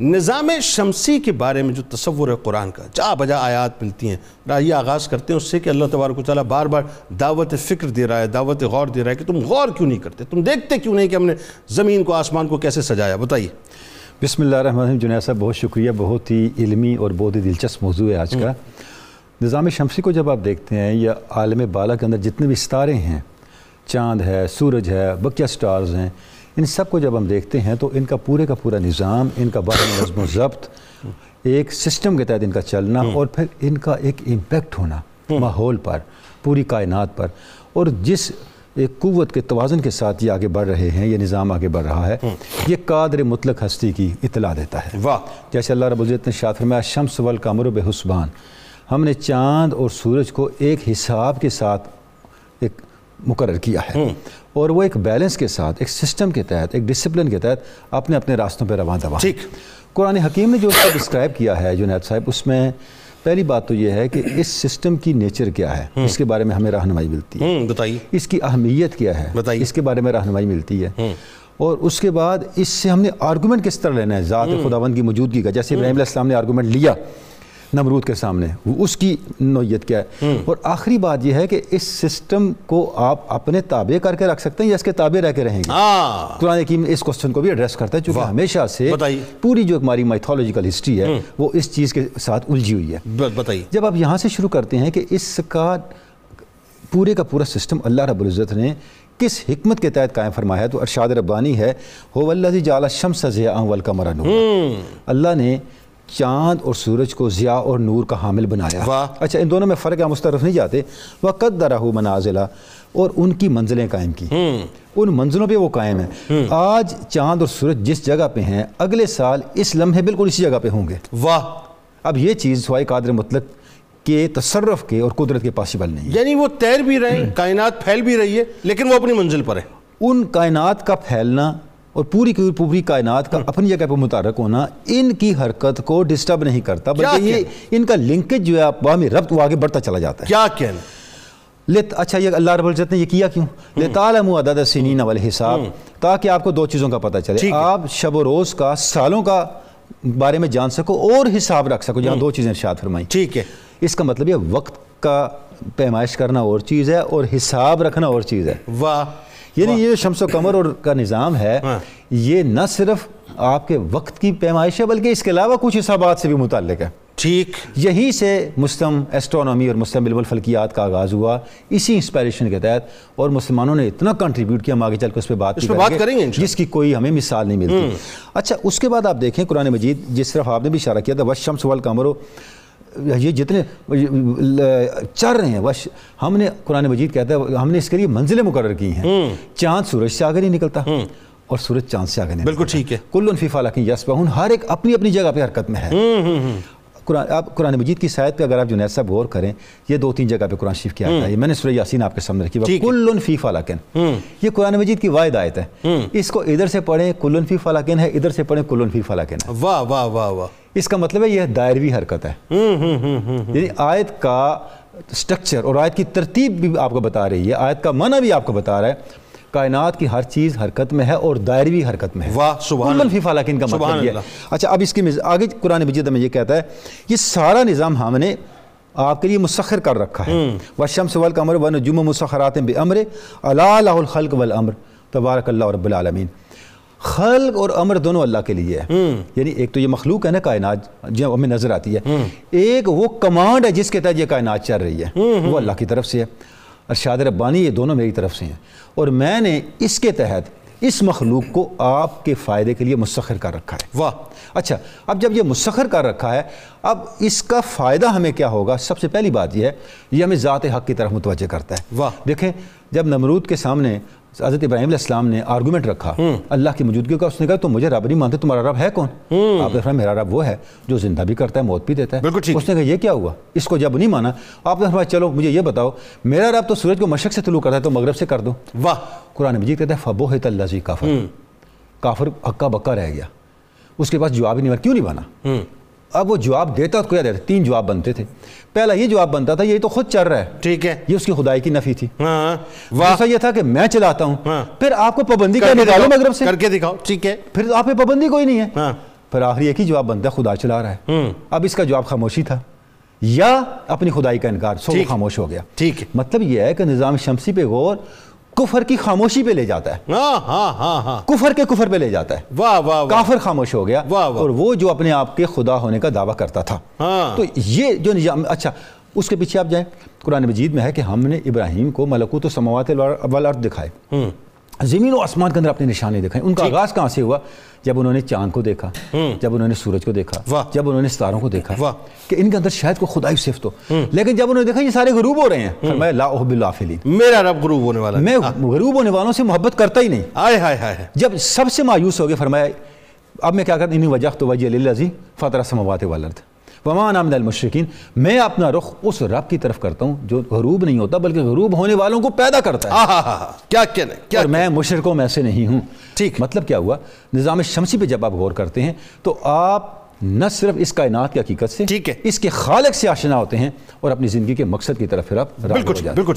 نظام شمسی کے بارے میں جو تصور ہے قرآن کا، جا بجا آیات ملتی ہیں۔ رائیہ آغاز کرتے ہیں اس سے کہ اللہ تبارک و تعالیٰ بار بار دعوت فکر دے رہا ہے، دعوت غور دے رہا ہے کہ تم غور کیوں نہیں کرتے؟ تم دیکھتے کیوں نہیں کہ ہم نے زمین کو آسمان کو کیسے سجایا؟ بتائیے۔ بسم اللہ الرحمن الرحیم۔ جنید صاحب، بہت شکریہ۔ بہت ہی علمی اور بہت ہی دلچسپ موضوع ہے آج کا۔ نظام شمسی کو جب آپ دیکھتے ہیں یا عالم بالا کے اندر جتنے بھی ستارے ہیں، چاند ہے، سورج ہے بکیا سٹارز ہیں ان سب کو جب ہم دیکھتے ہیں تو ان کا پورے کا پورا نظام ان کا بارے نظم و ضبط ایک سسٹم کے تحت ان کا چلنا اور پھر ان کا ایک امپیکٹ ہونا ماحول پر پوری کائنات پر۔ اور جس ایک قوت کے توازن کے ساتھ یہ آگے بڑھ رہے ہیں یہ نظام آگے بڑھ رہا ہے یہ قادر مطلق ہستی کی اطلاع دیتا ہے۔ واہ! جیسے اللہ رب العزت نے شاد فرمایا شمس والقمر بحسبان۔ ہم نے چاند اور سورج کو ایک حساب کے ساتھ مقرر کیا ہے۔ اور وہ ایک بیلنس کے ساتھ ایک سسٹم کے تحت ایک ڈسپلن کے تحت اپنے اپنے راستوں پہ رواں دوا ٹھیک۔ قرآن حکیم نے جو اس کو ڈسکرائب کیا ہے جنید صاحب اس میں پہلی بات تو یہ ہے کہ اس سسٹم کی نیچر کیا ہے۔ اس کے بارے میں ہمیں رہنمائی ملتی ہے۔ بتائیے۔ اس کی اہمیت کیا ہے؟ بتائیے۔ اس کے بارے میں رہنمائی ملتی ہے۔ اور اس کے بعد اس سے ہم نے آرگومنٹ کس طرح لینا ہے؟ ذات خداوند کی موجودگی کا۔ جیسے ابراہیم علیہ السلام نے آرگومنٹ لیا۔ نمرود کے سامنے۔ اس کی نوعیت کیا ہے۔ اور آخری بات یہ ہے کہ اس سسٹم کو آپ اپنے تابع کر کے رکھ سکتے ہیں یا اس کے تابع رہ کے رہیں گے۔ ہاں۔ قرآن حکیم اس کوشچن کو بھی ایڈریس کرتا ہے چونکہ ہمیشہ سے پوری جو ہماری مائتھولوجیکل ہسٹری ہے وہ اس چیز کے ساتھ الجھی ہوئی ہے۔ بتائیے۔ جب آپ یہاں سے شروع کرتے ہیں کہ اس کا پورے کا پورا سسٹم اللہ رب العزت نے کس حکمت کے تحت قائم فرمایا ہے تو ارشاد ربانی ہے ہو اللہ جعل الشمس ضیاء والقمر نورا۔ اللہ نے چاند اور سورج کو ضیاء اور نور کا حامل بنایا۔ واہ۔ اچھا ان دونوں میں فرق ہے ہم اس طرف نہیں جاتے۔ وَقَدَّرَهُ منازلہ اور ان کی منزلیں قائم کی۔ ان منزلوں پہ وہ قائم ہیں۔ آج چاند اور سورج جس جگہ پہ ہیں اگلے سال اس لمحے بالکل اسی جگہ پہ ہوں گے۔ واہ۔ اب یہ چیز سوائے قادر مطلق کے تصرف کے اور قدرت کے پاسبل نہیں یعنی وہ تیر بھی رہے کائنات پھیل بھی رہی ہے لیکن وہ اپنی منزل پر ہے ان کائنات کا پھیلنا اور پوری کی پوری کائنات کا اپنی جگہ پہ متحرک ہونا ان کی حرکت کو ڈسٹرب نہیں کرتا بلکہ یہ ان کا لنکج جو ہے باہمی ربط وہ آگے بڑھتا چلا جاتا ہے۔ کیا کہنا؟ لت اچھا یہ اللہ رب العزت نے یہ کیا کیوں؟ لتعلموا عدد السنین والحساب تاکہ آپ کو دو چیزوں کا پتہ چلے۔ آپ شب و روز کا سالوں کا بارے میں جان سکو اور حساب رکھ سکو جہاں دو چیزیں ارشاد فرمائی ٹھیک ہے۔ اس کا مطلب یہ وقت کا پیمائش کرنا اور چیز ہے اور حساب رکھنا اور چیز ہے۔ واہ۔ یعنی یہ شمس و قمر اور کا نظام ہے ہاں۔ یہ نہ صرف آپ کے وقت کی پیمائش ہے بلکہ اس کے علاوہ کچھ حسابات سے بھی متعلق ہے۔ ٹھیک۔ یہی سے مسلم ایسٹرونومی اور مسلم علم الفلکیات کا آغاز ہوا اسی انسپائریشن کے تحت اور مسلمانوں نے اتنا کنٹریبیوٹ کیا ہم آگے چل کے اس پہ بات اس پہ بات کریں گے۔ جس کی کوئی ہمیں مثال نہیں ملتی۔ اچھا اس کے بعد آپ دیکھیں قرآن مجید جس طرف آپ نے بھی اشارہ کیا تھا وش شمس والقمر یہ جتنے چر رہے ہیں وش ہم نے قرآن مجید کہتا ہے ہم نے اس کے لیے منزلیں مقرر کی ہیں۔ چاند سورج سے آگے نہیں نکلتا اور سورج چاند سے آگے نہیں بالکل ٹھیک ہے۔ کل فی فلک یسبحون ہر ایک اپنی اپنی جگہ پہ حرکت میں ہے۔ قرآن آپ قرآن مجید کی سایت پہ اگر آپ جنید صاحب غور کریں یہ دو تین جگہ پہ قرآن شریف کی آیت ہے۔ میں نے سورہ یاسین آپ کے سامنے رکھی۔ کل فی فلکن یہ قرآن مجید کی واحد آیت ہے۔ اس کو ادھر سے پڑھیں کل فی فلکن ہے ادھر سے پڑھیں کل فی فلکن ہے۔ واہ واہ واہ واہ۔ اس کا مطلب ہے یہ دائروی حرکت ہے۔ یعنی آیت کا سٹرکچر اور آیت کی ترتیب بھی آپ کو بتا رہی ہے۔ آیت کا معنی بھی آپ کو بتا رہا ہے۔ کائنات کی ہر چیز حرکت میں ہے اور دائروی حرکت میں ہے۔ واہ سبحان کلن فی فلکن کا مطلب یہ اللہ۔ ہے اچھا اب اس کی آگے قرآن مجید میں یہ کہتا ہے یہ سارا نظام ہم نے آپ کے لیے مسخر کر رکھا ہے۔ وَالشَّمْسُ وَالْقَمَرُ وَالنُّجُومُ مُسَخَّرَاتٍ بِأَمْرِ أَلَا لَهُ الْخَلْقُ وَالْأَمْرُ۔ تبارک اللہ رب العالمین۔ خلق اور امر دونوں اللہ کے لیے ہے۔ یعنی ایک تو یہ مخلوق ہے نا کائنات جو ہمیں نظر آتی ہے۔ ایک وہ کمانڈ ہے جس کے تحت یہ کائنات چل رہی ہے۔ وہ اللہ کی طرف سے ہے۔ ارشاد ربانی یہ دونوں میری طرف سے ہیں۔ اور میں نے اس کے تحت اس مخلوق کو آپ کے فائدے کے لیے مسخر کر رکھا ہے۔ واہ اچھا اب جب یہ مسخر کر رکھا ہے اب اس کا فائدہ ہمیں کیا ہوگا؟ سب سے پہلی بات یہ ہے یہ ہمیں ذات حق کی طرف متوجہ کرتا ہے۔ واہ۔ دیکھیں جب نمرود کے سامنے حضرت ابراہیم علیہ السلام نے آرگومنٹ رکھا اللہ کی موجودگی کا اس نے کہا تم مجھے رب نہیں مانتے تمہارا رب ہے کون؟ آپ نے فرمایا میرا رب وہ ہے جو زندہ بھی کرتا ہے موت بھی دیتا ہے۔ اس نے کہا یہ کیا ہوا؟ اس کو جب نہیں مانا آپ نے فرمایا چلو مجھے یہ بتاؤ میرا رب تو سورج کو مشرق سے طلوع کرتا ہے تو مغرب سے کر دو۔ واہ۔ قرآن مجید کہتا ہے فبو ہے تلزی کافر کافر ہکا بکا رہ گیا۔ اس کے پاس جواب ہی نہیں بنا کیوں نہیں بنا اب وہ جواب دیتا تو کیا دیتا تین جواب بنتے تھے۔ پہلا یہ جواب بنتا تھا یہ تو خود چل رہا ہے۔ ٹھیک ہے۔ یہ اس کی خدائی کی نفی تھی۔ ہاں۔ دوسرا یہ تھا کہ میں چلاتا ہوں۔ ہاں۔ پھر آپ کو پابندی کے نکالو دکھاؤ، مغرب سے۔ کر کے دکھاؤ۔ ٹھیک ہے۔ پھر آپ پہ پابندی کوئی نہیں ہے۔ ہاں۔ پھر آخری ایک ہی جواب بنتا ہے خدا چلا رہا ہے۔ اب اس کا جواب خاموشی تھا۔ یا اپنی خدائی کا انکار سو۔ خاموش ہو گیا۔ ٹھیک۔ ہے مطلب یہ ہے کہ نظام شمسی پہ غور کفر کی خاموشی پہ لے جاتا ہے۔ ہاں ہاں ہاں کفر کے کفر پہ لے جاتا ہے۔ واہ واہ واہ۔ کافر خاموش ہو گیا۔ اور وہ جو اپنے آپ کے خدا ہونے کا دعویٰ کرتا تھا۔ تو یہ جو نظام اچھا اس کے پیچھے آپ جائیں۔ قرآن مجید میں ہے کہ ہم نے ابراہیم کو ملکوت و سماوات والارض دکھائے۔ زمین و آسمان کے اندر اپنے نشانے دکھائے ان کا آغاز کہاں سے ہوا؟ جب انہوں نے چاند کو دیکھا۔ جب انہوں نے سورج کو دیکھا۔ جب انہوں نے ستاروں کو دیکھا۔ کہ ان کے اندر شاید کوئی خدائی صفت ہو۔ لیکن جب انہوں نے دیکھا یہ سارے غروب ہو رہے ہیں۔ فرمایا لا احب الافلین میرا رب غروب ہونے والا میں غروب ہونے والوں سے محبت کرتا ہی نہیں۔ آئے ہائے ہائے جب سب سے مایوس ہو گئے فرمایا اب میں کیا کرتا انہیں وجہ تو وجہ للذی فطر السماوات والارض۔ وما انا من المشرکین میں اپنا رخ اس رب کی طرف کرتا ہوں جو غروب نہیں ہوتا بلکہ غروب ہونے والوں کو پیدا کرتا ہے۔ کیا کہنے کیا اور میں مشرکوں میں سے نہیں ہوں۔ ٹھیک۔ مطلب کیا ہوا؟ نظام شمسی پہ جب آپ غور کرتے ہیں تو آپ نہ صرف اس کائنات کی حقیقت سے ٹھیک ہے۔ اس کے خالق سے آشنا ہوتے ہیں اور اپنی زندگی کے مقصد کی طرف پھر آپ بالکل۔